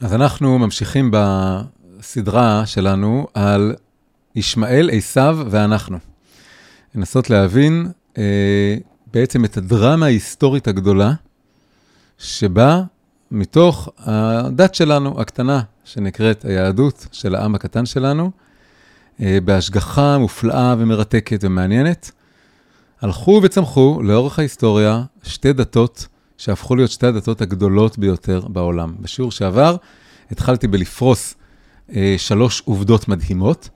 אז אנחנו ממשיכים בסדרה שלנו על ישמעאל, עשיו ואנחנו. לנסות להבין אה, בעצם את הדרמה ההיסטורית הגדולה, שבה מתוך הדת שלנו, הקטנה, שנקראת היהדות של העם הקטן שלנו, אה, בהשגחה מופלאה ומרתקת ומעניינת, הלכו וצמחו לאורך ההיסטוריה שתי דתות שהפכו להיות שתי הדתות הגדולות ביותר בעולם. בשיעור שעבר התחלתי בלפרוס אה, שלוש עובדות מדהימות,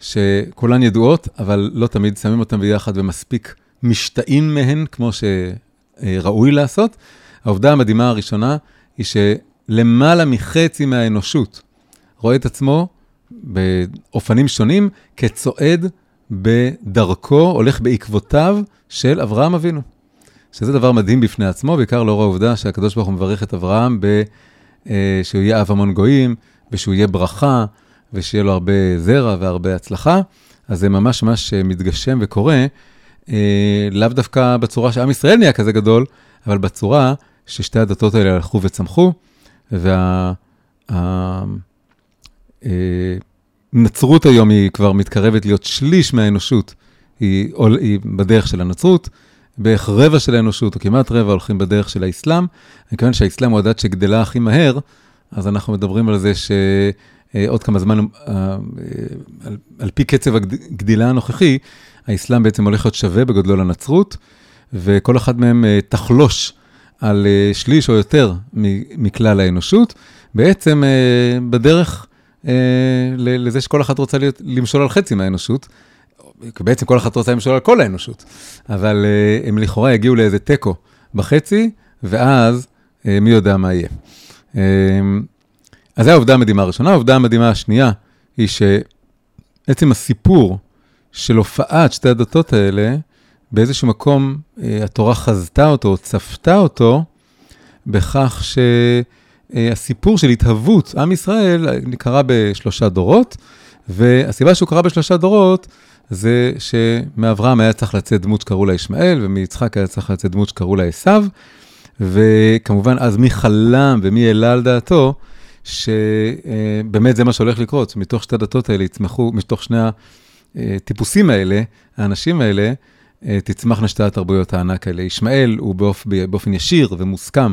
שכולן ידועות, אבל לא תמיד שמים אותן ביחד ומספיק משתאים מהן, כמו שראוי לעשות. העובדה המדהימה הראשונה היא שלמעלה מחצי מהאנושות רואה את עצמו באופנים שונים כצועד בדרכו, הולך בעקבותיו של אברהם אבינו. שזה דבר מדהים בפני עצמו, בעיקר לאור העובדה שהקדוש ברוך הוא מברך את אברהם ב, אה, שהוא יהיה אב המון גויים, ושהוא יהיה ברכה, ושיהיה לו הרבה זרע והרבה הצלחה. אז זה ממש ממש מתגשם וקורה, אה, לאו דווקא בצורה שעם ישראל נהיה כזה גדול, אבל בצורה ששתי הדתות האלה הלכו וצמחו, והנצרות אה, היום היא כבר מתקרבת להיות שליש מהאנושות, היא, היא בדרך של הנצרות. בערך רבע של האנושות, או כמעט רבע, הולכים בדרך של האסלאם. מכיוון שהאסלאם הוא הדת שגדלה הכי מהר, אז אנחנו מדברים על זה שעוד כמה זמן, אה, אה, על, על פי קצב הגדילה הנוכחי, האסלאם בעצם הולך להיות שווה בגודלו לנצרות, וכל אחד מהם אה, תחלוש על שליש או יותר מכלל האנושות, בעצם בדרך לזה שכל אחת רוצה להיות, למשול על חצי מהאנושות. בעצם כל אחת רוצה למשול על כל האנושות, אבל uh, הם לכאורה יגיעו לאיזה תיקו בחצי, ואז uh, מי יודע מה יהיה. Uh, אז זו העובדה המדהימה הראשונה. העובדה המדהימה השנייה היא שעצם הסיפור של הופעת שתי הדתות האלה, באיזשהו מקום uh, התורה חזתה אותו, צפתה אותו, בכך שהסיפור של התהוות עם ישראל קרה בשלושה דורות, והסיבה שהוא קרה בשלושה דורות, זה שמאברהם היה צריך לצאת דמות שקראו לה ישמעאל, ומיצחק היה צריך לצאת דמות שקראו לה עשיו, וכמובן אז מי חלם ומי העלה על דעתו, שבאמת זה מה שהולך לקרות, מתוך שתי הדתות האלה יצמחו, מתוך שני הטיפוסים האלה, האנשים האלה, תצמחנה שתי התרבויות הענק האלה. ישמעאל הוא באופ, באופן ישיר ומוסכם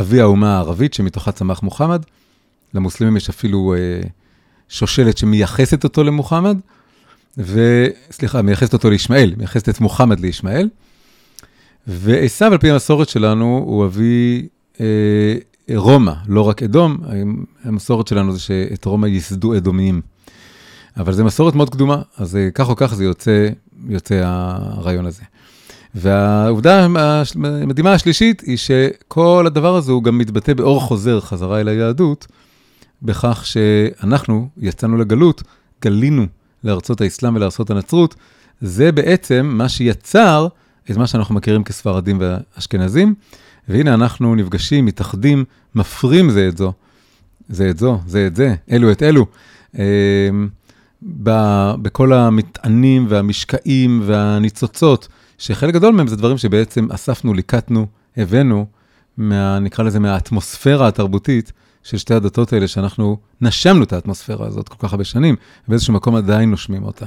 אבי האומה הערבית, שמתוכה צמח מוחמד. למוסלמים יש אפילו אה, שושלת שמייחסת אותו למוחמד. וסליחה, מייחסת אותו לישמעאל, מייחסת את מוחמד לישמעאל. ועשו, על פי המסורת שלנו, הוא אבי אה, רומא, לא רק אדום, המסורת שלנו זה שאת רומא ייסדו אדומיים. אבל זו מסורת מאוד קדומה, אז אה, כך או כך זה יוצא, יוצא הרעיון הזה. והעובדה המדהימה השלישית היא שכל הדבר הזה הוא גם מתבטא באור חוזר חזרה אל היהדות, בכך שאנחנו יצאנו לגלות, גלינו לארצות האסלאם ולארצות הנצרות, זה בעצם מה שיצר את מה שאנחנו מכירים כספרדים ואשכנזים. והנה אנחנו נפגשים, מתאחדים, מפרים זה את זו, זה את זו, זה את זה, אלו את אלו. אמ, בכל המטענים והמשקעים והניצוצות, שחלק גדול מהם זה דברים שבעצם אספנו, ליקטנו, הבאנו, מה, נקרא לזה מהאטמוספירה התרבותית של שתי הדתות האלה, שאנחנו נשמנו את האטמוספירה הזאת כל כך הרבה שנים, באיזשהו מקום עדיין נושמים אותה.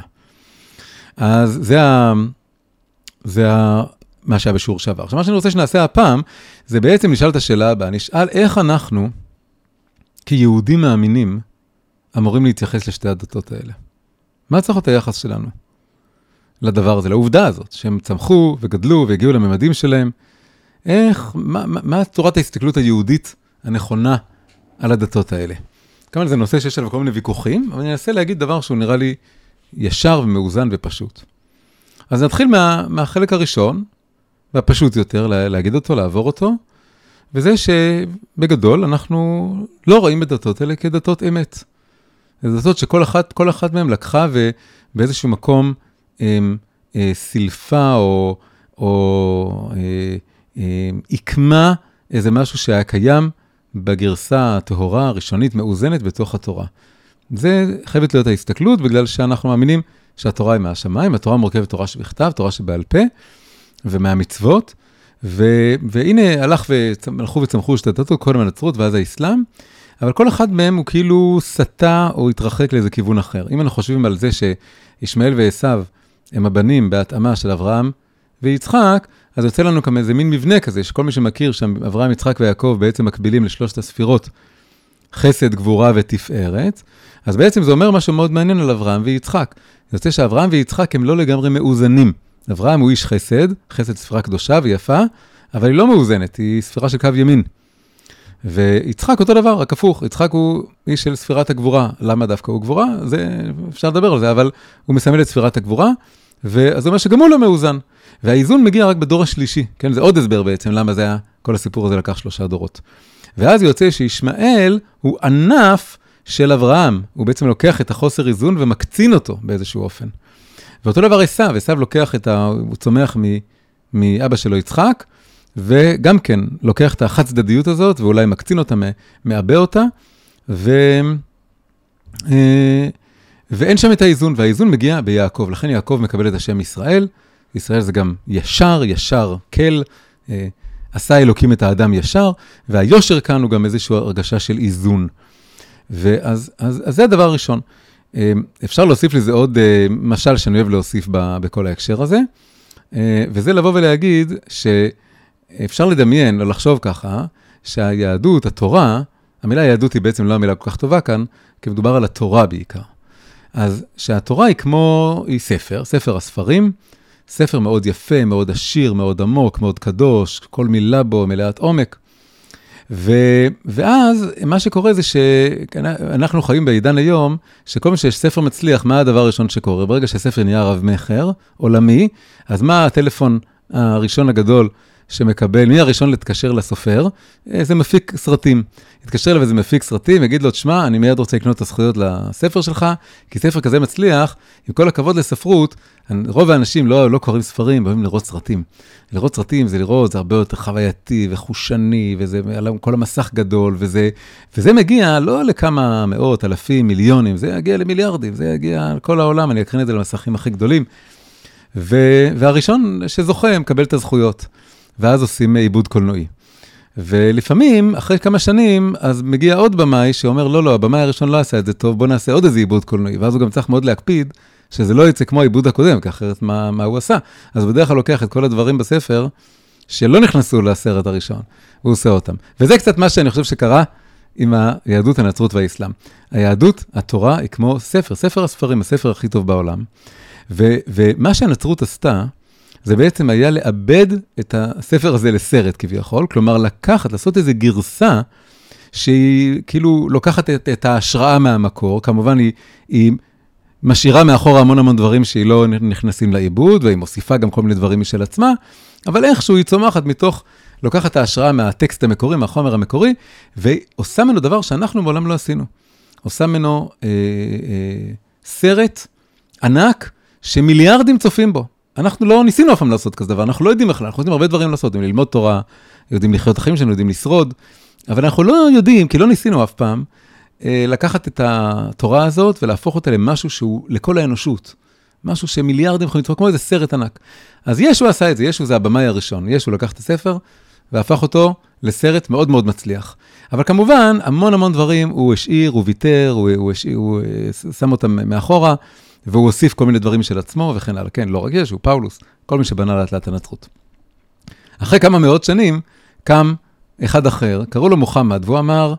אז זה, ה... זה ה... מה שהיה בשיעור שעבר. עכשיו, מה שאני רוצה שנעשה הפעם, זה בעצם נשאל את השאלה הבאה, נשאל איך אנחנו, כיהודים מאמינים, אמורים להתייחס לשתי הדתות האלה. מה צריך להיות היחס שלנו לדבר הזה, לעובדה הזאת, שהם צמחו וגדלו והגיעו לממדים שלהם? איך, מה, מה, מה צורת ההסתכלות היהודית הנכונה על הדתות האלה. כמובן זה נושא שיש עליו כל מיני ויכוחים, אבל אני אנסה להגיד דבר שהוא נראה לי ישר ומאוזן ופשוט. אז נתחיל מה, מהחלק הראשון, והפשוט יותר, לה, להגיד אותו, לעבור אותו, וזה שבגדול אנחנו לא רואים את הדתות האלה כדתות אמת. זה דתות שכל אחת, כל אחת מהן לקחה ובאיזשהו מקום הם, אה, סילפה או, או אה, אה, עיקמה איזה משהו שהיה קיים בגרסה הטהורה הראשונית, מאוזנת בתוך התורה. זה חייבת להיות ההסתכלות, בגלל שאנחנו מאמינים שהתורה היא מהשמיים, התורה מורכבת תורה שבכתב, תורה שבעל פה, ומהמצוות. ו, והנה הלך והלכו וצמחו שתי דתות, קודם הנצרות ואז האסלאם, אבל כל אחד מהם הוא כאילו סטה או התרחק לאיזה כיוון אחר. אם אנחנו חושבים על זה שישמעאל ועשו הם הבנים בהתאמה של אברהם ויצחק, אז יוצא לנו כאן איזה מין מבנה כזה, שכל מי שמכיר שם, אברהם, יצחק ויעקב בעצם מקבילים לשלושת הספירות, חסד, גבורה ותפארת. אז בעצם זה אומר משהו מאוד מעניין על אברהם ויצחק. זה יוצא שאברהם ויצחק הם לא לגמרי מאוזנים. אברהם הוא איש חסד, חסד ספירה קדושה ויפה, אבל היא לא מאוזנת, היא ספירה של קו ימין. ויצחק אותו דבר, רק הפוך, יצחק הוא איש של ספירת הגבורה. למה דווקא הוא גבורה? זה, אפשר לדבר על זה, אבל הוא מסמל את ספירת הגבורה, ואז זה אומר שגם הוא לא מאוזן. והאיזון מגיע רק בדור השלישי, כן? זה עוד הסבר בעצם, למה זה היה, כל הסיפור הזה לקח שלושה דורות. ואז יוצא שישמעאל הוא ענף של אברהם, הוא בעצם לוקח את החוסר איזון ומקצין אותו באיזשהו אופן. ואותו דבר עשיו, עשיו לוקח את ה... הוא צומח מ, מאבא שלו יצחק, וגם כן לוקח את החד צדדיות הזאת, ואולי מקצין אותה, מעבה אותה, ו... אה, ואין שם את האיזון, והאיזון מגיע ביעקב. לכן יעקב מקבל את השם ישראל. ישראל זה גם ישר, ישר, כל. אה, עשה אלוקים את האדם ישר, והיושר כאן הוא גם איזושהי הרגשה של איזון. ואז אז, אז זה הדבר הראשון. אה, אפשר להוסיף לזה עוד אה, משל שאני אוהב להוסיף ב, בכל ההקשר הזה, וזה לבוא ולהגיד שאפשר לדמיין או לחשוב ככה, שהיהדות, התורה, המילה יהדות היא בעצם לא המילה כל כך טובה כאן, כי מדובר על התורה בעיקר. אז שהתורה היא כמו, היא ספר, ספר הספרים, ספר מאוד יפה, מאוד עשיר, מאוד עמוק, מאוד קדוש, כל מילה בו מלאת עומק. ו, ואז מה שקורה זה שאנחנו חיים בעידן היום, שכל פעם שיש ספר מצליח, מה הדבר הראשון שקורה? ברגע שהספר נהיה רב-מכר, עולמי, אז מה הטלפון הראשון הגדול שמקבל, מי הראשון להתקשר לסופר? אה, זה מפיק סרטים. יתקשר אליו איזה מפיק סרטים, יגיד לו, תשמע, אני מיד רוצה לקנות את הזכויות לספר שלך, כי ספר כזה מצליח, עם כל הכבוד לספרות, רוב האנשים לא, לא קוראים ספרים, אוהבים לראות סרטים. לראות סרטים זה לראות, זה הרבה יותר חווייתי וחושני, וזה כל המסך גדול, וזה, וזה מגיע לא לכמה מאות, אלפים, מיליונים, זה יגיע למיליארדים, זה יגיע לכל העולם, אני אקרין את זה למסכים הכי גדולים. ו, והראשון שזוכה מקבל את הזכויות. ואז עושים עיבוד קולנועי. ולפעמים, אחרי כמה שנים, אז מגיע עוד במאי שאומר, לא, לא, הבמאי הראשון לא עשה את זה טוב, בוא נעשה עוד איזה עיבוד קולנועי. ואז הוא גם צריך מאוד להקפיד שזה לא יצא כמו העיבוד הקודם, כי אחרת מה, מה הוא עשה. אז בדרך כלל לוקח את כל הדברים בספר שלא נכנסו לסרט הראשון, הוא עושה אותם. וזה קצת מה שאני חושב שקרה עם היהדות, הנצרות והאסלאם. היהדות, התורה, היא כמו ספר, ספר הספרים, הספר הכי טוב בעולם. ו, ומה שהנצרות עשתה, זה בעצם היה לאבד את הספר הזה לסרט כביכול, כלומר לקחת, לעשות איזו גרסה שהיא כאילו לוקחת את, את ההשראה מהמקור, כמובן היא, היא משאירה מאחורה המון המון דברים שהיא לא נכנסים לעיבוד, והיא מוסיפה גם כל מיני דברים משל עצמה, אבל איכשהו היא צומחת מתוך, לוקחת את ההשראה מהטקסט המקורי, מהחומר המקורי, ועושה ממנו דבר שאנחנו מעולם לא עשינו. עושה ממנו אה, אה, סרט ענק שמיליארדים צופים בו. אנחנו לא ניסינו אף פעם לעשות כזה דבר, אנחנו לא יודעים בכלל, אנחנו יודעים הרבה דברים לעשות, יודעים ללמוד תורה, יודעים לחיות החיים שלנו, יודעים לשרוד, אבל אנחנו לא יודעים, כי לא ניסינו אף פעם, אה, לקחת את התורה הזאת ולהפוך אותה למשהו שהוא לכל האנושות. משהו שמיליארדים יכולים לצפות, כמו איזה סרט ענק. אז ישו עשה את זה, ישו זה הבמאי הראשון. ישו לקח את הספר והפך אותו לסרט מאוד מאוד מצליח. אבל כמובן, המון המון דברים הוא השאיר, הוא ויתר, הוא, הוא, השאיר, הוא אה, שם אותם מאחורה. והוא הוסיף כל מיני דברים של עצמו וכן הלאה. כן, לא רק יש, הוא פאולוס, כל מי שבנה לאט לאט הנצרות. אחרי כמה מאות שנים, קם אחד אחר, קראו לו מוחמד, והוא אמר,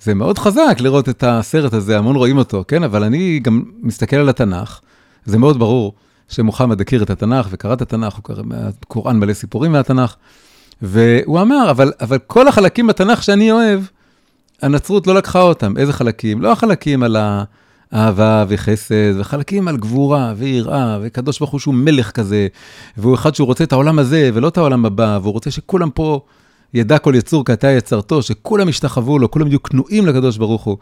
זה מאוד חזק לראות את הסרט הזה, המון רואים אותו, כן? אבל אני גם מסתכל על התנ"ך, זה מאוד ברור שמוחמד הכיר את התנ"ך וקרא את התנ"ך, הוא קרא קוראן מלא סיפורים מהתנ"ך, והוא אמר, אבל, אבל כל החלקים בתנ"ך שאני אוהב, הנצרות לא לקחה אותם. איזה חלקים? לא החלקים על ה... אהבה וחסד, וחלקים על גבורה ויראה, וקדוש ברוך הוא שהוא מלך כזה, והוא אחד שהוא רוצה את העולם הזה ולא את העולם הבא, והוא רוצה שכולם פה ידע כל יצור כי אתה יצרתו, שכולם ישתחוו לו, כולם יהיו כנועים לקדוש ברוך הוא.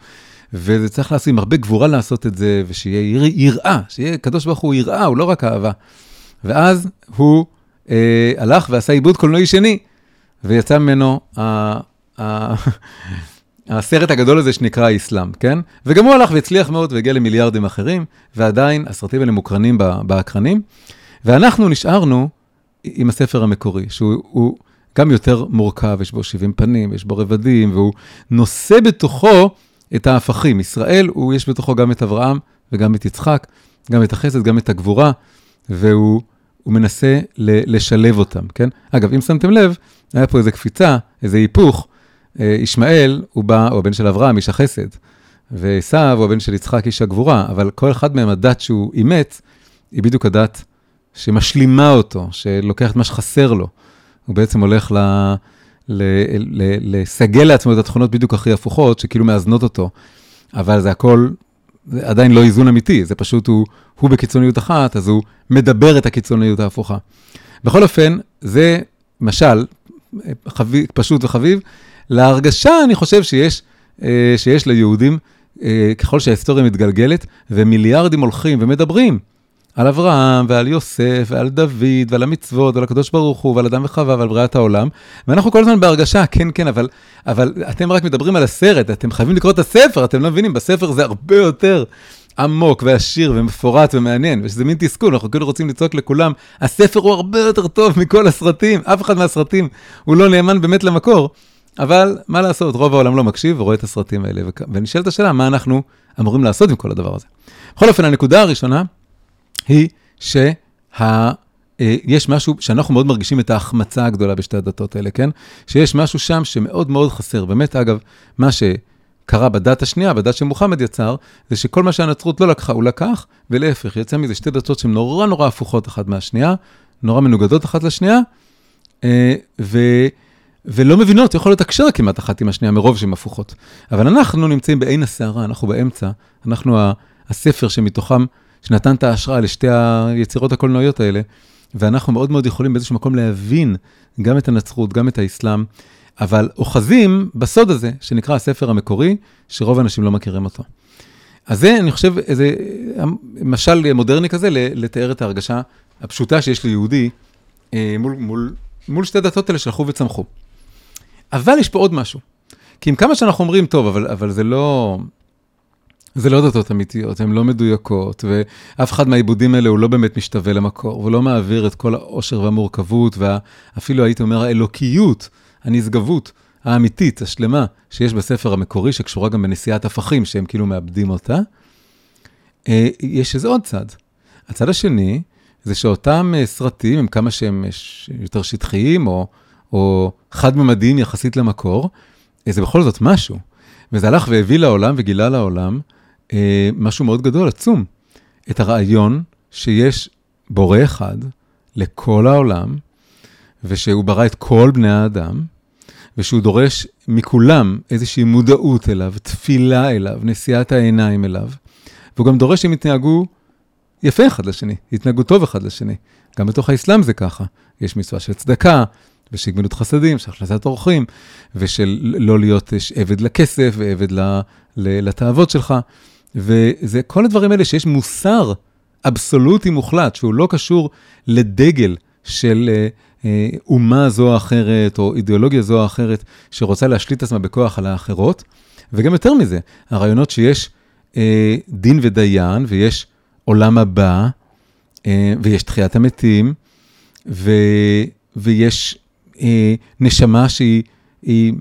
וזה צריך לעשות עם הרבה גבורה לעשות את זה, ושיהיה יראה, שיהיה קדוש ברוך הוא יראה, הוא לא רק אהבה. ואז הוא אה, הלך ועשה עיבוד קולנועי שני, ויצא ממנו ה... ה הסרט הגדול הזה שנקרא האסלאם, כן? וגם הוא הלך והצליח מאוד והגיע למיליארדים אחרים, ועדיין הסרטים האלה מוקרנים באקרנים. ואנחנו נשארנו עם הספר המקורי, שהוא גם יותר מורכב, יש בו 70 פנים, יש בו רבדים, והוא נושא בתוכו את ההפכים. ישראל, הוא, יש בתוכו גם את אברהם וגם את יצחק, גם את החסד, גם את הגבורה, והוא מנסה לשלב אותם, כן? אגב, אם שמתם לב, היה פה איזו קפיצה, איזה היפוך. אה, ישמעאל, הוא בא, הוא הבן של אברהם, איש החסד, ועשו הוא הבן של יצחק, איש הגבורה, אבל כל אחד מהם, הדת שהוא אימץ, היא בדיוק הדת שמשלימה אותו, שלוקח את מה שחסר לו. הוא בעצם הולך ל... לסגל לעצמו את התכונות בדיוק הכי הפוכות, שכאילו מאזנות אותו. אבל זה הכל, זה עדיין לא איזון אמיתי, זה פשוט הוא, הוא בקיצוניות אחת, אז הוא מדבר את הקיצוניות ההפוכה. בכל אופן, זה משל, חביב, פשוט וחביב, להרגשה, אני חושב שיש, אה, שיש ליהודים, אה, ככל שההיסטוריה מתגלגלת, ומיליארדים הולכים ומדברים על אברהם ועל יוסף ועל דוד ועל המצוות ועל הקדוש ברוך הוא ועל אדם וחווה ועל בריאת העולם. ואנחנו כל הזמן בהרגשה, כן, כן, אבל, אבל אתם רק מדברים על הסרט, אתם חייבים לקרוא את הספר, אתם לא מבינים, בספר זה הרבה יותר עמוק ועשיר ומפורט ומעניין, ושזה מין תסכול, אנחנו כאילו רוצים לצעוק לכולם, הספר הוא הרבה יותר טוב מכל הסרטים, אף אחד מהסרטים הוא לא נאמן באמת למקור. אבל מה לעשות, רוב העולם לא מקשיב ורואה את הסרטים האלה, ונשאלת השאלה, מה אנחנו אמורים לעשות עם כל הדבר הזה. בכל אופן, הנקודה הראשונה, היא שיש אה, משהו שאנחנו מאוד מרגישים את ההחמצה הגדולה בשתי הדתות האלה, כן? שיש משהו שם שמאוד מאוד חסר. באמת, אגב, מה שקרה בדת השנייה, בדת שמוחמד יצר, זה שכל מה שהנצרות לא לקחה, הוא לקח, ולהפך, יצא מזה שתי דתות שהן נורא נורא הפוכות אחת מהשנייה, נורא מנוגדות אחת לשנייה, אה, ו... ולא מבינות, יכולות לתקשר כמעט אחת עם השנייה מרוב שהן הפוכות. אבל אנחנו נמצאים בעין הסערה, אנחנו באמצע, אנחנו הספר שמתוכם שנתן את ההשראה לשתי היצירות הקולנועיות האלה, ואנחנו מאוד מאוד יכולים באיזשהו מקום להבין גם את הנצרות, גם את האסלאם, אבל אוחזים בסוד הזה, שנקרא הספר המקורי, שרוב האנשים לא מכירים אותו. אז זה, אני חושב, איזה משל מודרני כזה, לתאר את ההרגשה הפשוטה שיש ליהודי אה, מול, מול, מול שתי דתות האלה שהלכו וצמחו. אבל יש פה עוד משהו. כי עם כמה שאנחנו אומרים, טוב, אבל, אבל זה לא... זה לא דתות אמיתיות, הן לא מדויקות, ואף אחד מהעיבודים האלה הוא לא באמת משתווה למקור, הוא לא מעביר את כל העושר והמורכבות, ואפילו הייתי אומר האלוקיות, הנשגבות האמיתית, השלמה, שיש בספר המקורי, שקשורה גם בנשיאת הפכים, שהם כאילו מאבדים אותה. אה, יש איזה עוד צד. הצד השני, זה שאותם אה, סרטים, הם כמה שהם יותר שטחיים, או, או חד-ממדיים יחסית למקור, זה בכל זאת משהו. וזה הלך והביא לעולם וגילה לעולם אה, משהו מאוד גדול, עצום. את הרעיון שיש בורא אחד לכל העולם, ושהוא ברא את כל בני האדם, ושהוא דורש מכולם איזושהי מודעות אליו, תפילה אליו, נשיאת העיניים אליו, והוא גם דורש שהם יתנהגו יפה אחד לשני, יתנהגו טוב אחד לשני. גם בתוך האסלאם זה ככה. יש מצווה של צדקה, ושל גמילות חסדים, של הכנסת אורחים, ושל לא להיות עבד לכסף ועבד לתאוות שלך. וזה כל הדברים האלה שיש מוסר אבסולוטי מוחלט, שהוא לא קשור לדגל של אה, אה, אומה זו או אחרת, או אידיאולוגיה זו או אחרת, שרוצה להשליט עצמה בכוח על האחרות. וגם יותר מזה, הרעיונות שיש אה, דין ודיין, ויש עולם הבא, אה, ויש תחיית המתים, ו, ויש אה, נשמה שהיא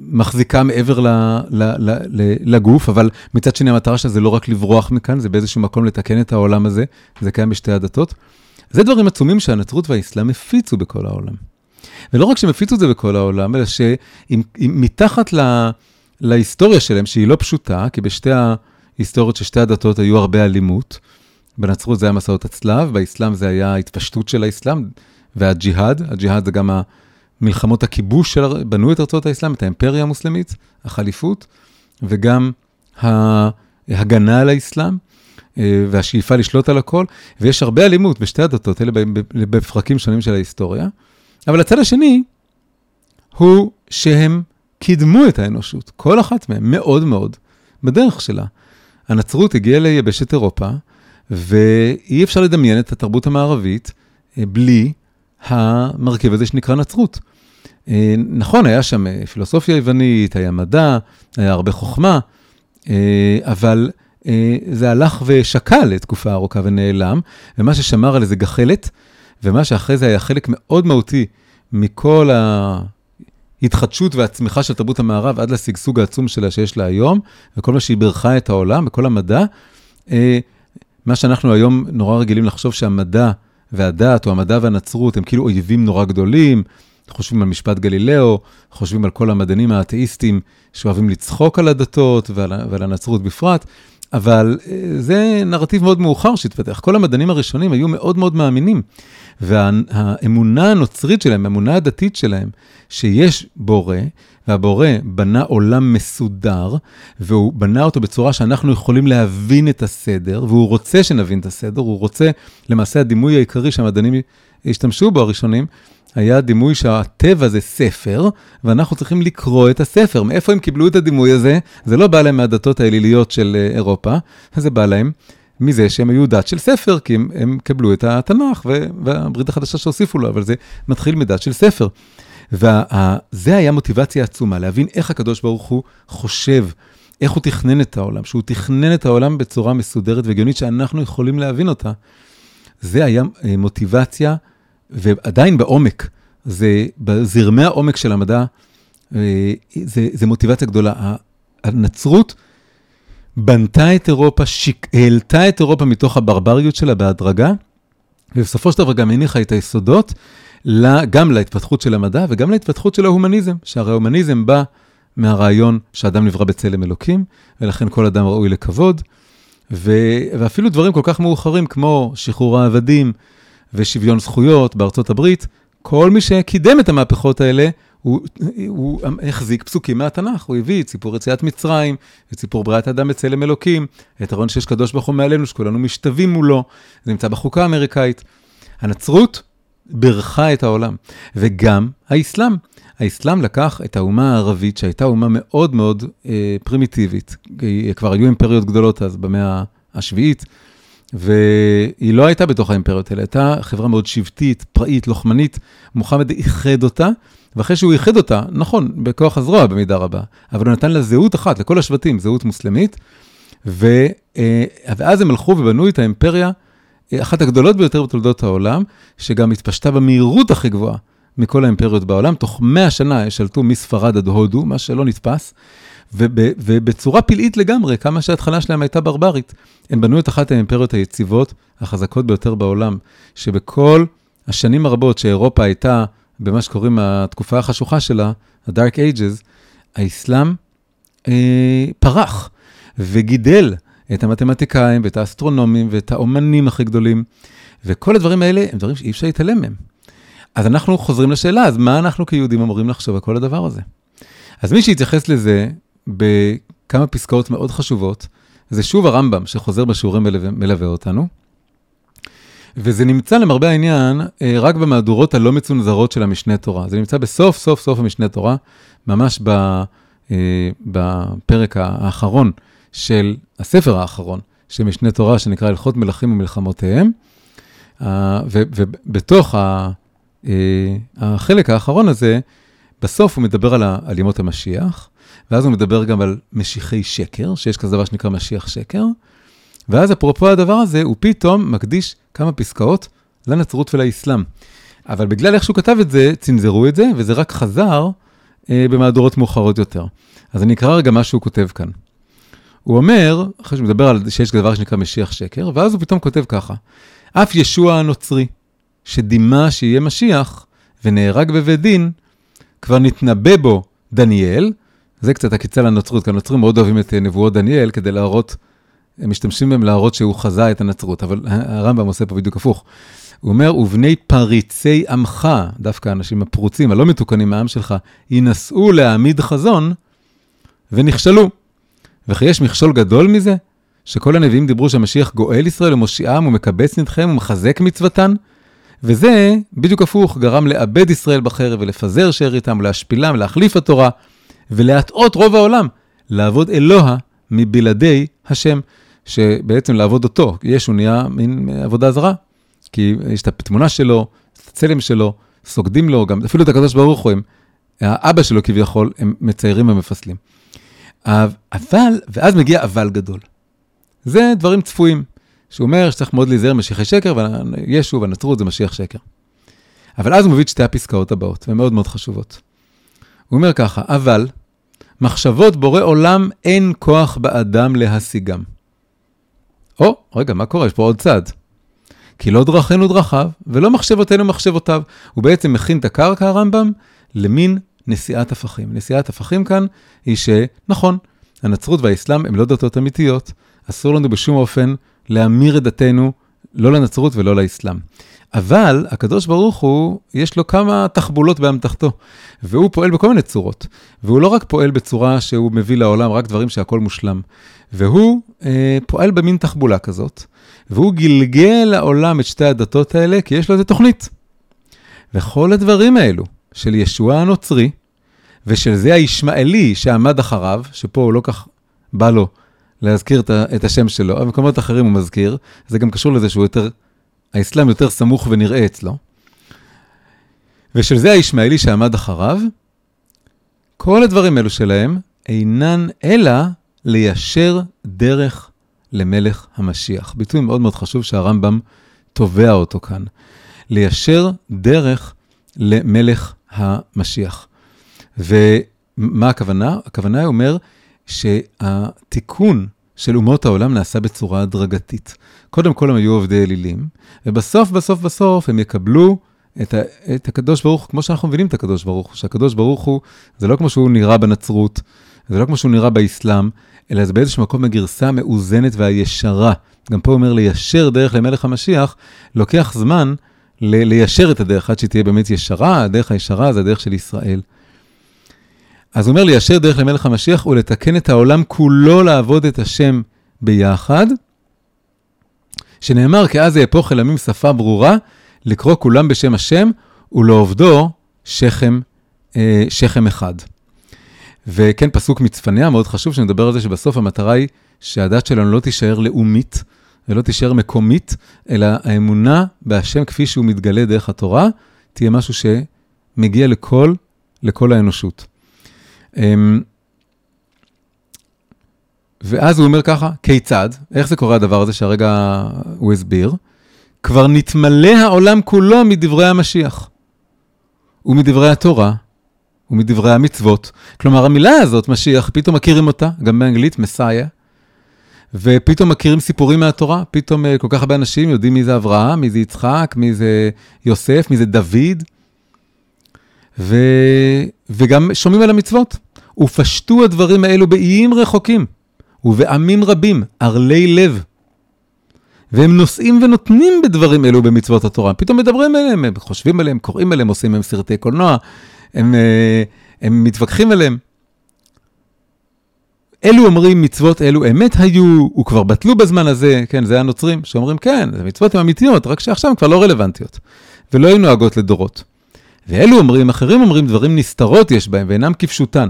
מחזיקה מעבר ל, ל, ל, ל, לגוף, אבל מצד שני המטרה שלה זה לא רק לברוח מכאן, זה באיזשהו מקום לתקן את העולם הזה, זה קיים בשתי הדתות. זה דברים עצומים שהנצרות והאסלאם הפיצו בכל העולם. ולא רק שהם הפיצו את זה בכל העולם, אלא שמתחת לה, להיסטוריה שלהם, שהיא לא פשוטה, כי בשתי ההיסטוריות של שתי הדתות היו הרבה אלימות. בנצרות זה היה מסעות הצלב, באסלאם זה היה ההתפשטות של האסלאם והג'יהאד, הג'יהאד זה גם מלחמות הכיבוש שבנו את ארצות האסלאם, את האימפריה המוסלמית, החליפות, וגם ההגנה על האסלאם. אה, והשאיפה לשלוט על הכל, ויש הרבה אלימות בשתי הדתות האלה בפרקים שונים של ההיסטוריה. אבל הצד השני הוא שהם קידמו את האנושות, כל אחת מהן, מאוד מאוד, בדרך שלה. הנצרות הגיעה ליבשת אירופה, ואי אפשר לדמיין את התרבות המערבית אה, בלי המרכיב הזה שנקרא נצרות. אה, נכון, היה שם אה, פילוסופיה יוונית, היה מדע, היה הרבה חוכמה, אה, אבל זה הלך ושקע לתקופה ארוכה ונעלם, ומה ששמר על איזה גחלת, ומה שאחרי זה היה חלק מאוד מהותי מכל ההתחדשות והצמיחה של תרבות המערב עד לשגשוג העצום שלה שיש לה היום, וכל מה שהיא בירכה את העולם, וכל המדע. מה שאנחנו היום נורא רגילים לחשוב שהמדע והדת, או המדע והנצרות, הם כאילו אויבים נורא גדולים. חושבים על משפט גלילאו, חושבים על כל המדענים האתאיסטים שאוהבים לצחוק על הדתות ועל, ועל הנצרות בפרט, אבל אה, זה נרטיב מאוד מאוחר שהתפתח. כל המדענים הראשונים היו מאוד מאוד מאמינים, והאמונה הנוצרית שלהם, האמונה הדתית שלהם, שיש בורא, והבורא בנה עולם מסודר, והוא בנה אותו בצורה שאנחנו יכולים להבין את הסדר, והוא רוצה שנבין את הסדר, הוא רוצה, למעשה הדימוי העיקרי שהמדענים השתמשו בו הראשונים, היה דימוי שהטבע זה ספר, ואנחנו צריכים לקרוא את הספר. מאיפה הם קיבלו את הדימוי הזה? זה לא בא להם מהדתות האליליות של אה, אירופה, זה בא להם מזה שהם היו דת של ספר, כי הם, הם קיבלו את התנ"ך והברית החדשה שהוסיפו לו, אבל זה מתחיל מדת של ספר. וזה היה מוטיבציה עצומה, להבין איך הקדוש ברוך הוא חושב, איך הוא תכנן את העולם, שהוא תכנן את העולם בצורה מסודרת והגיונית שאנחנו יכולים להבין אותה. זה היה אה, מוטיבציה, ועדיין בעומק, זה בזרמי העומק של המדע, אה, זה, זה מוטיבציה גדולה. הנצרות בנתה את אירופה, שיק, העלתה את אירופה מתוך הברבריות שלה בהדרגה, ובסופו של דבר גם הניחה את היסודות גם להתפתחות של המדע וגם להתפתחות של ההומניזם, שהרי ההומניזם בא מהרעיון שאדם נברא בצלם אלוקים, ולכן כל אדם ראוי לכבוד, ו... ואפילו דברים כל כך מאוחרים כמו שחרור העבדים ושוויון זכויות בארצות הברית, כל מי שקידם את המהפכות האלה, הוא, הוא החזיק פסוקים מהתנ"ך, הוא הביא את סיפור יציאת מצרים, את סיפור בריאת אדם בצלם אלוקים, את הרעיון שיש קדוש ברוך הוא מעלינו, שכולנו משתווים מולו, זה נמצא בחוקה האמריקאית. הנצרות בירכה את העולם, וגם האסלאם. האסלאם לקח את האומה הערבית, שהייתה אומה מאוד מאוד אה, פרימיטיבית, כבר היו אימפריות גדולות אז במאה השביעית, והיא לא הייתה בתוך האימפריות האלה, הייתה חברה מאוד שבטית, פראית, לוחמנית. מוחמד איחד אותה, ואחרי שהוא איחד אותה, נכון, בכוח הזרוע במידה רבה, אבל הוא נתן לה זהות אחת, לכל השבטים, זהות מוסלמית, ו, אה, ואז הם הלכו ובנו את האימפריה, אחת הגדולות ביותר בתולדות העולם, שגם התפשטה במהירות הכי גבוהה מכל האימפריות בעולם. תוך 100 שנה שלטו מספרד עד הודו, מה שלא נתפס. ובצורה פלאית לגמרי, כמה שההתחלה שלהם הייתה ברברית. הם בנו את אחת האימפריות היציבות, החזקות ביותר בעולם, שבכל השנים הרבות שאירופה הייתה במה שקוראים התקופה החשוכה שלה, ה-Dark Ages, האסלאם אה, פרח וגידל את המתמטיקאים ואת האסטרונומים ואת האומנים הכי גדולים, וכל הדברים האלה הם דברים שאי אפשר להתעלם מהם. אז אנחנו חוזרים לשאלה, אז מה אנחנו כיהודים אמורים לחשוב על כל הדבר הזה? אז מי שיתייחס לזה בכמה פסקאות מאוד חשובות. זה שוב הרמב"ם שחוזר בשיעורים מלווה אותנו. וזה נמצא למרבה העניין אה, רק במהדורות הלא מצונזרות של המשנה תורה. זה נמצא בסוף סוף סוף המשנה תורה, ממש ב, אה, בפרק האחרון של הספר האחרון של משנה תורה, שנקרא הלכות מלכים ומלחמותיהם. אה, ובתוך החלק האחרון הזה, בסוף הוא מדבר על ימות המשיח, ואז הוא מדבר גם על משיחי שקר, שיש כזה דבר שנקרא משיח שקר, ואז אפרופו הדבר הזה, הוא פתאום מקדיש כמה פסקאות לנצרות ולאסלאם. אבל בגלל איך שהוא כתב את זה, צנזרו את זה, וזה רק חזר אה, במהדורות מאוחרות יותר. אז אני אקרא רגע מה שהוא כותב כאן. הוא אומר, אחרי שהוא מדבר על שיש דבר שנקרא משיח שקר, ואז הוא פתאום כותב ככה, אף ישוע הנוצרי, שדימה שיהיה משיח, ונהרג בבית דין, כבר נתנבא בו דניאל, זה קצת עקיצה לנצרות, כי הנוצרים מאוד אוהבים את אה, נבואות דניאל כדי להראות, הם משתמשים בהם להראות שהוא חזה את הנצרות, אבל הרמב"ם עושה פה בדיוק הפוך. הוא אומר, ובני פריצי עמך, דווקא האנשים הפרוצים, הלא מתוקנים מהעם שלך, ינסו להעמיד חזון ונכשלו. וכי יש מכשול גדול מזה? שכל הנביאים דיברו שהמשיח גואל ישראל ומושיעם ומקבץ נדחיהם ומחזק מצוותן? וזה בדיוק הפוך, גרם לאבד ישראל בחרב ולפזר שאריתם, להשפילם, להחליף התורה. ולהטעות רוב העולם, לעבוד אלוה מבלעדי השם, שבעצם לעבוד אותו. ישו נהיה מין עבודה זרה, כי יש את התמונה שלו, את הצלם שלו, סוגדים לו, גם אפילו את הקדוש ברוך הוא, הם, האבא שלו כביכול, הם מציירים ומפסלים. אבל, ואז מגיע אבל גדול. זה דברים צפויים, שהוא אומר שצריך מאוד להיזהר משיחי שקר, וישו והנצרות זה משיח שקר. אבל אז הוא מביא את שתי הפסקאות הבאות, והן מאוד מאוד חשובות. הוא אומר ככה, אבל מחשבות בורא עולם אין כוח באדם להשיגם. או, רגע, מה קורה? יש פה עוד צד. כי לא דרכינו דרכיו, ולא מחשבותינו מחשבותיו. הוא בעצם מכין את הקרקע, הרמב"ם, למין נשיאת הפכים. נשיאת הפכים כאן היא שנכון, הנצרות והאסלאם הם לא דתות אמיתיות, אסור לנו בשום אופן להמיר את דתנו, לא לנצרות ולא לאסלאם. אבל הקדוש ברוך הוא, יש לו כמה תחבולות באמתחתו, והוא פועל בכל מיני צורות. והוא לא רק פועל בצורה שהוא מביא לעולם רק דברים שהכל מושלם, והוא אה, פועל במין תחבולה כזאת, והוא גלגל לעולם את שתי הדתות האלה, כי יש לו איזה תוכנית. וכל הדברים האלו של ישוע הנוצרי, ושל זה הישמעאלי שעמד אחריו, שפה הוא לא כך בא לו להזכיר את השם שלו, אבל במקומות אחרים הוא מזכיר, זה גם קשור לזה שהוא יותר, האסלאם יותר סמוך ונראה אצלו. ושל זה הישמעאלי שעמד אחריו, כל הדברים האלו שלהם אינן אלא ליישר דרך למלך המשיח. ביטוי מאוד מאוד חשוב שהרמב"ם תובע אותו כאן. ליישר דרך למלך המשיח. ומה הכוונה? הכוונה היא אומר שהתיקון של אומות העולם נעשה בצורה הדרגתית. קודם כל הם היו עובדי אלילים, ובסוף, בסוף, בסוף הם יקבלו את, ה, את הקדוש ברוך הוא, כמו שאנחנו מבינים את הקדוש ברוך הוא, שהקדוש ברוך הוא, זה לא כמו שהוא נראה בנצרות, זה לא כמו שהוא נראה באסלאם, אלא זה באיזשהו מקום הגרסה המאוזנת והישרה. גם פה הוא אומר ליישר דרך למלך המשיח, לוקח זמן ליישר את הדרך עד שהיא תהיה באמת ישרה, הדרך הישרה זה הדרך של ישראל. אז הוא אומר ליישר דרך למלך המשיח ולתקן את העולם כולו לעבוד את השם ביחד, שנאמר כי אז יהפוך אל עמים שפה ברורה, לקרוא כולם בשם השם ולעובדו שכם, אה, שכם אחד. וכן, פסוק מצפניה, מאוד חשוב שנדבר על זה שבסוף המטרה היא שהדת שלנו לא תישאר לאומית ולא תישאר מקומית, אלא האמונה בהשם כפי שהוא מתגלה דרך התורה, תהיה משהו שמגיע לכל, לכל האנושות. אמ, ואז הוא אומר ככה, כיצד? איך זה קורה הדבר הזה שהרגע הוא הסביר? כבר נתמלא העולם כולו מדברי המשיח ומדברי התורה ומדברי המצוות. כלומר, המילה הזאת, משיח, פתאום מכירים אותה, גם באנגלית, מסאיה, ופתאום מכירים סיפורים מהתורה, פתאום אה, כל כך הרבה אנשים יודעים מי זה אברהם, מי זה יצחק, מי זה יוסף, מי זה דוד, ו... וגם שומעים על המצוות. ופשטו הדברים האלו באיים רחוקים, ובעמים רבים, ערלי לב. והם נושאים ונותנים בדברים אלו במצוות התורה. פתאום מדברים עליהם, הם חושבים עליהם, קוראים עליהם, עושים מהם סרטי קולנוע, הם, אה, הם מתווכחים עליהם. אלו אומרים מצוות אלו אמת היו, וכבר בטלו בזמן הזה, כן, זה הנוצרים, שאומרים כן, זה מצוות הן אמיתיות, רק שעכשיו הן כבר לא רלוונטיות, ולא היו נוהגות לדורות. ואלו אומרים, אחרים אומרים דברים נסתרות יש בהם, ואינם כפשוטן.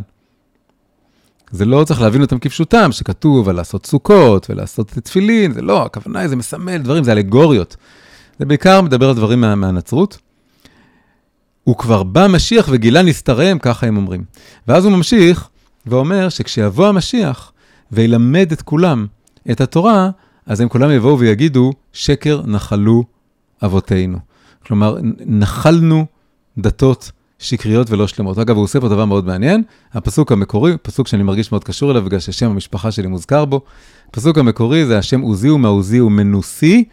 זה לא צריך להבין אותם כפשוטם, שכתוב על לעשות סוכות ולעשות תפילין, זה לא, הכוונה היא זה מסמל דברים, זה אלגוריות. זה בעיקר מדבר על דברים מה, מהנצרות. הוא כבר בא משיח וגילה נסתריהם, ככה הם אומרים. ואז הוא ממשיך ואומר שכשיבוא המשיח וילמד את כולם את התורה, אז הם כולם יבואו ויגידו, שקר נחלו אבותינו. כלומר, נחלנו דתות שקריות ולא שלמות. אגב, הוא עושה פה דבר מאוד מעניין, הפסוק המקורי, פסוק שאני מרגיש מאוד קשור אליו, בגלל ששם המשפחה שלי מוזכר בו. הפסוק המקורי זה השם עוזי ומעוזי ומנוסי,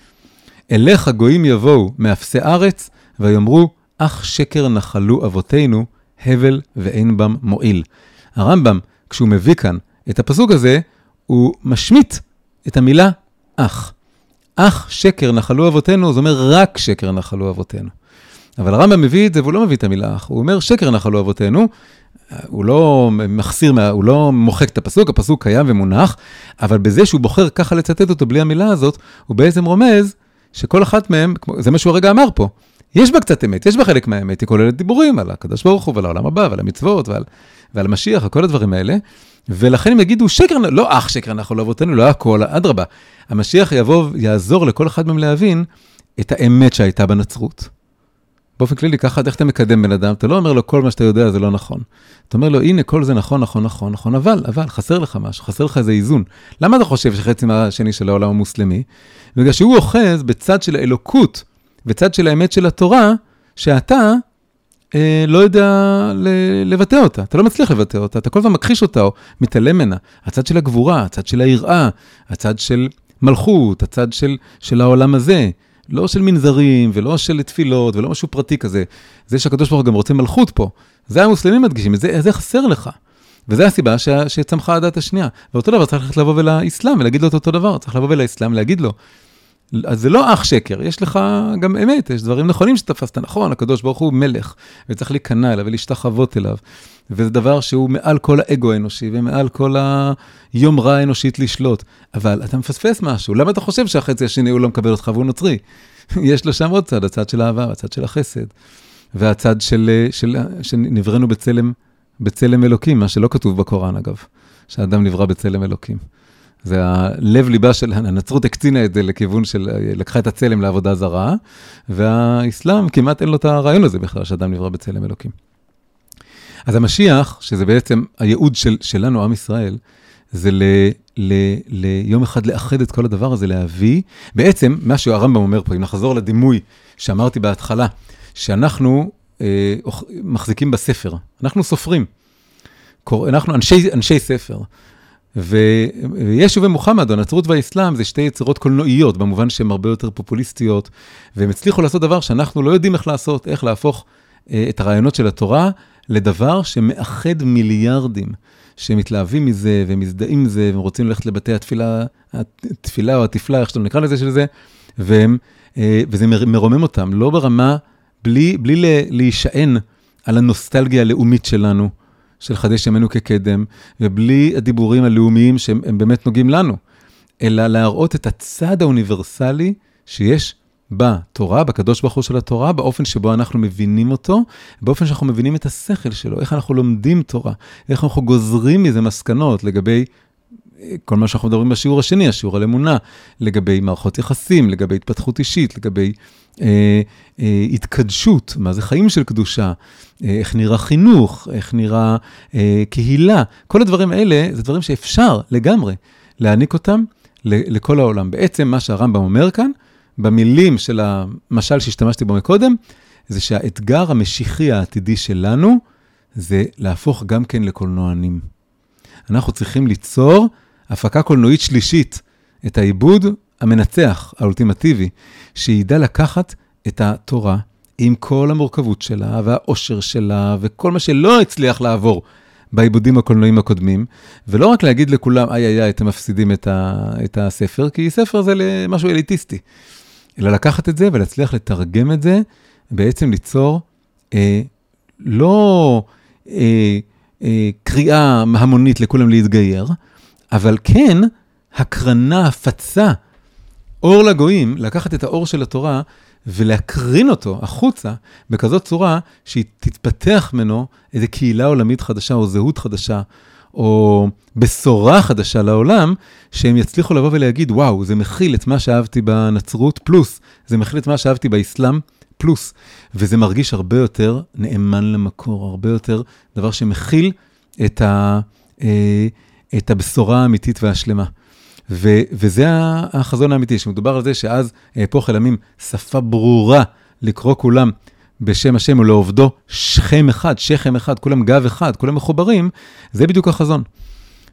אליך גויים יבואו מאפסי ארץ, ויאמרו, אך שקר נחלו אבותינו, הבל ואין בם מועיל. הרמב"ם, כשהוא מביא כאן את הפסוק הזה, הוא משמיט את המילה אך. אך שקר נחלו אבותינו, זה אומר רק שקר נחלו אבותינו. אבל הרמב"ם מביא את זה והוא לא מביא את המילה אח, הוא אומר שקר נחלו אבותינו, הוא לא מחסיר, הוא לא מוחק את הפסוק, הפסוק קיים ומונח, אבל בזה שהוא בוחר ככה לצטט אותו בלי המילה הזאת, הוא בעצם רומז שכל אחת מהם, זה מה שהוא הרגע אמר פה, יש בה קצת אמת, יש בה חלק מהאמת, היא כוללת דיבורים על הקדוש ברוך הוא ועל העולם הבא ועל המצוות ועל, ועל משיח וכל הדברים האלה, ולכן הם יגידו שקר, לא אח שקר נחלו אבותינו, לא הכל, אדרבה, המשיח יבוא, יעזור לכל אחד מהם להבין את האמת שהייתה בנצרות. באופן כללי, ככה איך אתה מקדם בן אדם, אתה לא אומר לו כל מה שאתה יודע זה לא נכון. אתה אומר לו, הנה, כל זה נכון, נכון, נכון, נכון, אבל, אבל, חסר לך משהו, חסר לך איזה איזון. למה אתה חושב שחצי מהשני של העולם המוסלמי? בגלל שהוא אוחז בצד של האלוקות וצד של האמת של התורה, שאתה לא יודע ל- לבטא אותה, אתה לא מצליח לבטא אותה, אתה כל הזמן מכחיש אותה או מתעלם ממנה. הצד של הגבורה, הצד של היראה, הצד של מלכות, הצד של, של העולם הזה. לא של מנזרים ולא של תפילות ולא משהו פרטי כזה. זה שהקדוש ברוך הוא גם רוצה מלכות פה. זה המוסלמים מדגישים, זה, זה חסר לך. וזו הסיבה ש, שצמחה הדת השנייה. ואותו דבר צריך ללכת לבוא ולאסלאם ולהגיד לו את אותו דבר, צריך לבוא ולאסלאם ולהגיד לו. אז זה לא אך שקר, יש לך גם אמת, יש דברים נכונים שתפסת, נכון, הקדוש ברוך הוא מלך, וצריך להיכנע אליו ולהשתחוות אליו. וזה דבר שהוא מעל כל האגו האנושי ומעל כל היומרה האנושית לשלוט. אבל אתה מפספס משהו, למה אתה חושב שהחצי השני הוא לא מקבל אותך והוא נוצרי? יש לו שם עוד צד, הצד של האהבה, הצד של החסד, והצד של, של, שנבראנו בצלם, בצלם אלוקים, מה שלא כתוב בקוראן אגב, שהאדם נברא בצלם אלוקים. זה הלב ליבה של, הנצרות הקצינה את זה לכיוון של, לקחה את הצלם לעבודה זרה, והאסלאם כמעט אין לו את הרעיון הזה בכלל, שאדם נברא בצלם אלוקים. אז המשיח, שזה בעצם הייעוד של, שלנו, עם ישראל, זה ל, ל, ליום אחד לאחד את כל הדבר הזה, להביא, בעצם, מה שהרמב"ם אומר פה, אם נחזור לדימוי שאמרתי בהתחלה, שאנחנו אה, מחזיקים בספר, אנחנו סופרים. אנחנו אנשי, אנשי ספר. וישו ומוחמד, הנצרות והאסלאם, זה שתי יצירות קולנועיות, במובן שהן הרבה יותר פופוליסטיות, והם הצליחו לעשות דבר שאנחנו לא יודעים איך לעשות, איך להפוך אה, את הרעיונות של התורה לדבר שמאחד מיליארדים, שמתלהבים מזה ומזדהים עם זה, והם רוצים ללכת לבתי התפילה, התפילה או התפלה, איך שאתה נקרא לזה של זה, והם, אה, וזה מרומם אותם, לא ברמה, בלי, בלי להישען על הנוסטלגיה הלאומית שלנו. של חדש ימינו כקדם, ובלי הדיבורים הלאומיים שהם באמת נוגעים לנו, אלא להראות את הצד האוניברסלי שיש בתורה, בקדוש ברוך הוא של התורה, באופן שבו אנחנו מבינים אותו, באופן שאנחנו מבינים את השכל שלו, איך אנחנו לומדים תורה, איך אנחנו גוזרים מזה מסקנות לגבי כל מה שאנחנו מדברים בשיעור השני, השיעור על אמונה, לגבי מערכות יחסים, לגבי התפתחות אישית, לגבי אה, אה, התקדשות, מה זה חיים של קדושה, אה, איך נראה חינוך, איך נראה אה, קהילה, כל הדברים האלה זה דברים שאפשר לגמרי להעניק אותם לכל העולם. בעצם מה שהרמב"ם אומר כאן, במילים של המשל שהשתמשתי בו מקודם, זה שהאתגר המשיחי העתידי שלנו, זה להפוך גם כן לקולנוענים. אנחנו צריכים ליצור הפקה קולנועית שלישית, את העיבוד המנצח, האולטימטיבי, שידע לקחת את התורה עם כל המורכבות שלה והאושר שלה וכל מה שלא הצליח לעבור בעיבודים הקולנועיים הקודמים, ולא רק להגיד לכולם, איי איי איי, אתם מפסידים את, ה, את הספר, כי ספר זה משהו אליטיסטי, אלא לקחת את זה ולהצליח לתרגם את זה, בעצם ליצור אה, לא אה, אה, קריאה המונית לכולם להתגייר, אבל כן הקרנה, הפצה, אור לגויים, לקחת את האור של התורה ולהקרין אותו החוצה בכזאת צורה שהיא תתפתח ממנו איזו קהילה עולמית חדשה או זהות חדשה. או בשורה חדשה לעולם, שהם יצליחו לבוא ולהגיד, וואו, זה מכיל את מה שאהבתי בנצרות פלוס, זה מכיל את מה שאהבתי באסלאם פלוס, וזה מרגיש הרבה יותר נאמן למקור, הרבה יותר דבר שמכיל את, ה, אה, את הבשורה האמיתית והשלמה. ו, וזה החזון האמיתי, שמדובר על זה שאז אהפוך אל עמים שפה ברורה לקרוא כולם בשם השם ולעובדו שכם אחד, שכם אחד, כולם גב אחד, כולם מחוברים, זה בדיוק החזון.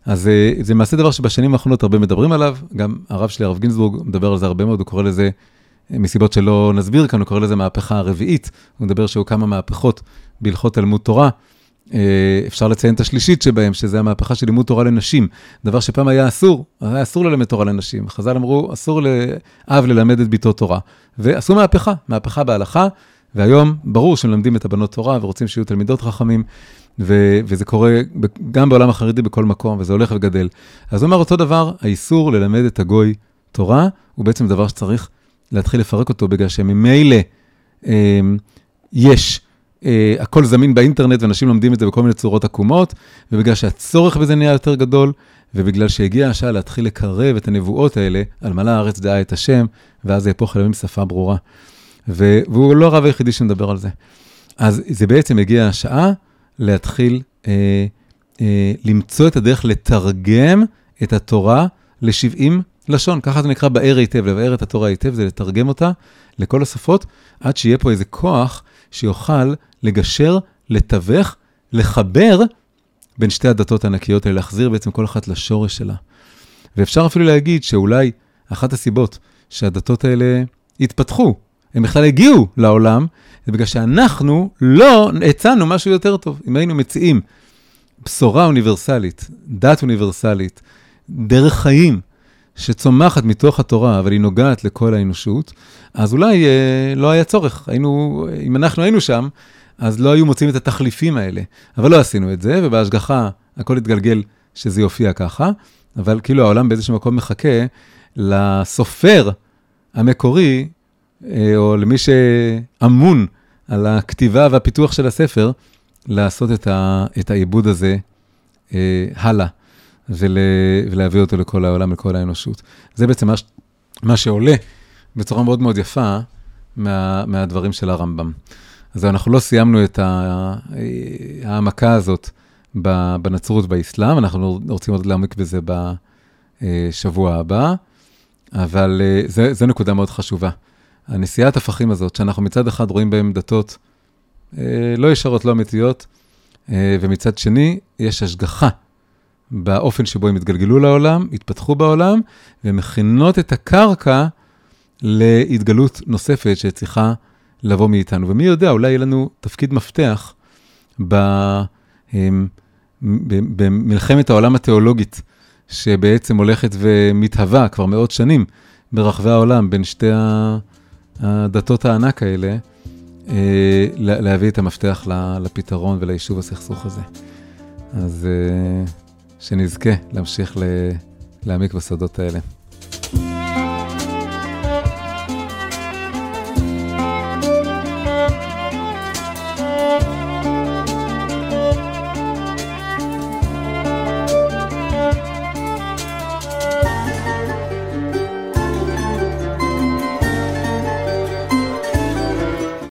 אז אה, זה מעשה דבר שבשנים האחרונות הרבה מדברים עליו, גם הרב שלי, הרב גינזבורג, מדבר על זה הרבה מאוד, הוא קורא לזה, אה, מסיבות שלא נסביר כאן, הוא קורא לזה מהפכה הרביעית, הוא מדבר שהיו כמה מהפכות בהלכות תלמוד תורה, אפשר לציין את השלישית שבהם, שזה המהפכה של לימוד תורה לנשים. דבר שפעם היה אסור, היה אסור ללמד תורה לנשים. חז"ל אמרו, אסור לאב ללמד את ביתו תורה. ועשו מהפכה, מהפכה בהלכה, והיום ברור שמלמדים את הבנות תורה ורוצים שיהיו תלמידות חכמים, ו- וזה קורה גם בעולם החרדי בכל מקום, וזה הולך וגדל. אז הוא אומר אותו דבר, האיסור ללמד את הגוי תורה, הוא בעצם דבר שצריך להתחיל לפרק אותו, בגלל שממילא אה, יש. Uh, הכל זמין באינטרנט ואנשים לומדים את זה בכל מיני צורות עקומות, ובגלל שהצורך בזה נהיה יותר גדול, ובגלל שהגיעה השעה להתחיל לקרב את הנבואות האלה, על מלא הארץ דעה את השם, ואז זה יהפוך אלוהים שפה ברורה. והוא לא הרב היחידי שמדבר על זה. אז זה בעצם הגיעה השעה להתחיל uh, uh, למצוא את הדרך לתרגם את התורה ל-70 לשון, ככה זה נקרא באר היטב, לבאר את התורה היטב, זה לתרגם אותה לכל השפות, עד שיהיה פה איזה כוח שיוכל לגשר, לתווך, לחבר בין שתי הדתות הענקיות האלה, להחזיר בעצם כל אחת לשורש שלה. ואפשר אפילו להגיד שאולי אחת הסיבות שהדתות האלה התפתחו, הם בכלל הגיעו לעולם, זה בגלל שאנחנו לא הצענו משהו יותר טוב. אם היינו מציעים בשורה אוניברסלית, דת אוניברסלית, דרך חיים, שצומחת מתוך התורה, אבל היא נוגעת לכל האנושות, אז אולי אה, לא היה צורך. היינו, אם אנחנו היינו שם, אז לא היו מוצאים את התחליפים האלה. אבל לא עשינו את זה, ובהשגחה הכל התגלגל שזה יופיע ככה, אבל כאילו העולם באיזשהו מקום מחכה לסופר המקורי, אה, או למי שאמון על הכתיבה והפיתוח של הספר, לעשות את, ה, את העיבוד הזה אה, הלאה, ול, ולהביא אותו לכל העולם, לכל האנושות. זה בעצם מה, מה שעולה בצורה מאוד מאוד יפה מה, מהדברים של הרמב"ם. אז אנחנו לא סיימנו את ההעמקה הזאת בנצרות באסלאם, אנחנו רוצים עוד להעמיק בזה בשבוע הבא, אבל אה, זו נקודה מאוד חשובה. הנשיאת הפכים הזאת, שאנחנו מצד אחד רואים בהן דתות אה, לא ישרות, לא אמיתיות, אה, ומצד שני, יש השגחה באופן שבו הם התגלגלו לעולם, התפתחו בעולם, ומכינות את הקרקע להתגלות נוספת שצריכה לבוא מאיתנו. ומי יודע, אולי יהיה לנו תפקיד מפתח במלחמת העולם התיאולוגית, שבעצם הולכת ומתהווה כבר מאות שנים ברחבי העולם בין שתי הדתות הענק האלה, אה, להביא את המפתח לפתרון וליישוב הסכסוך הזה. אז אה, שנזכה להמשיך להעמיק בסודות האלה.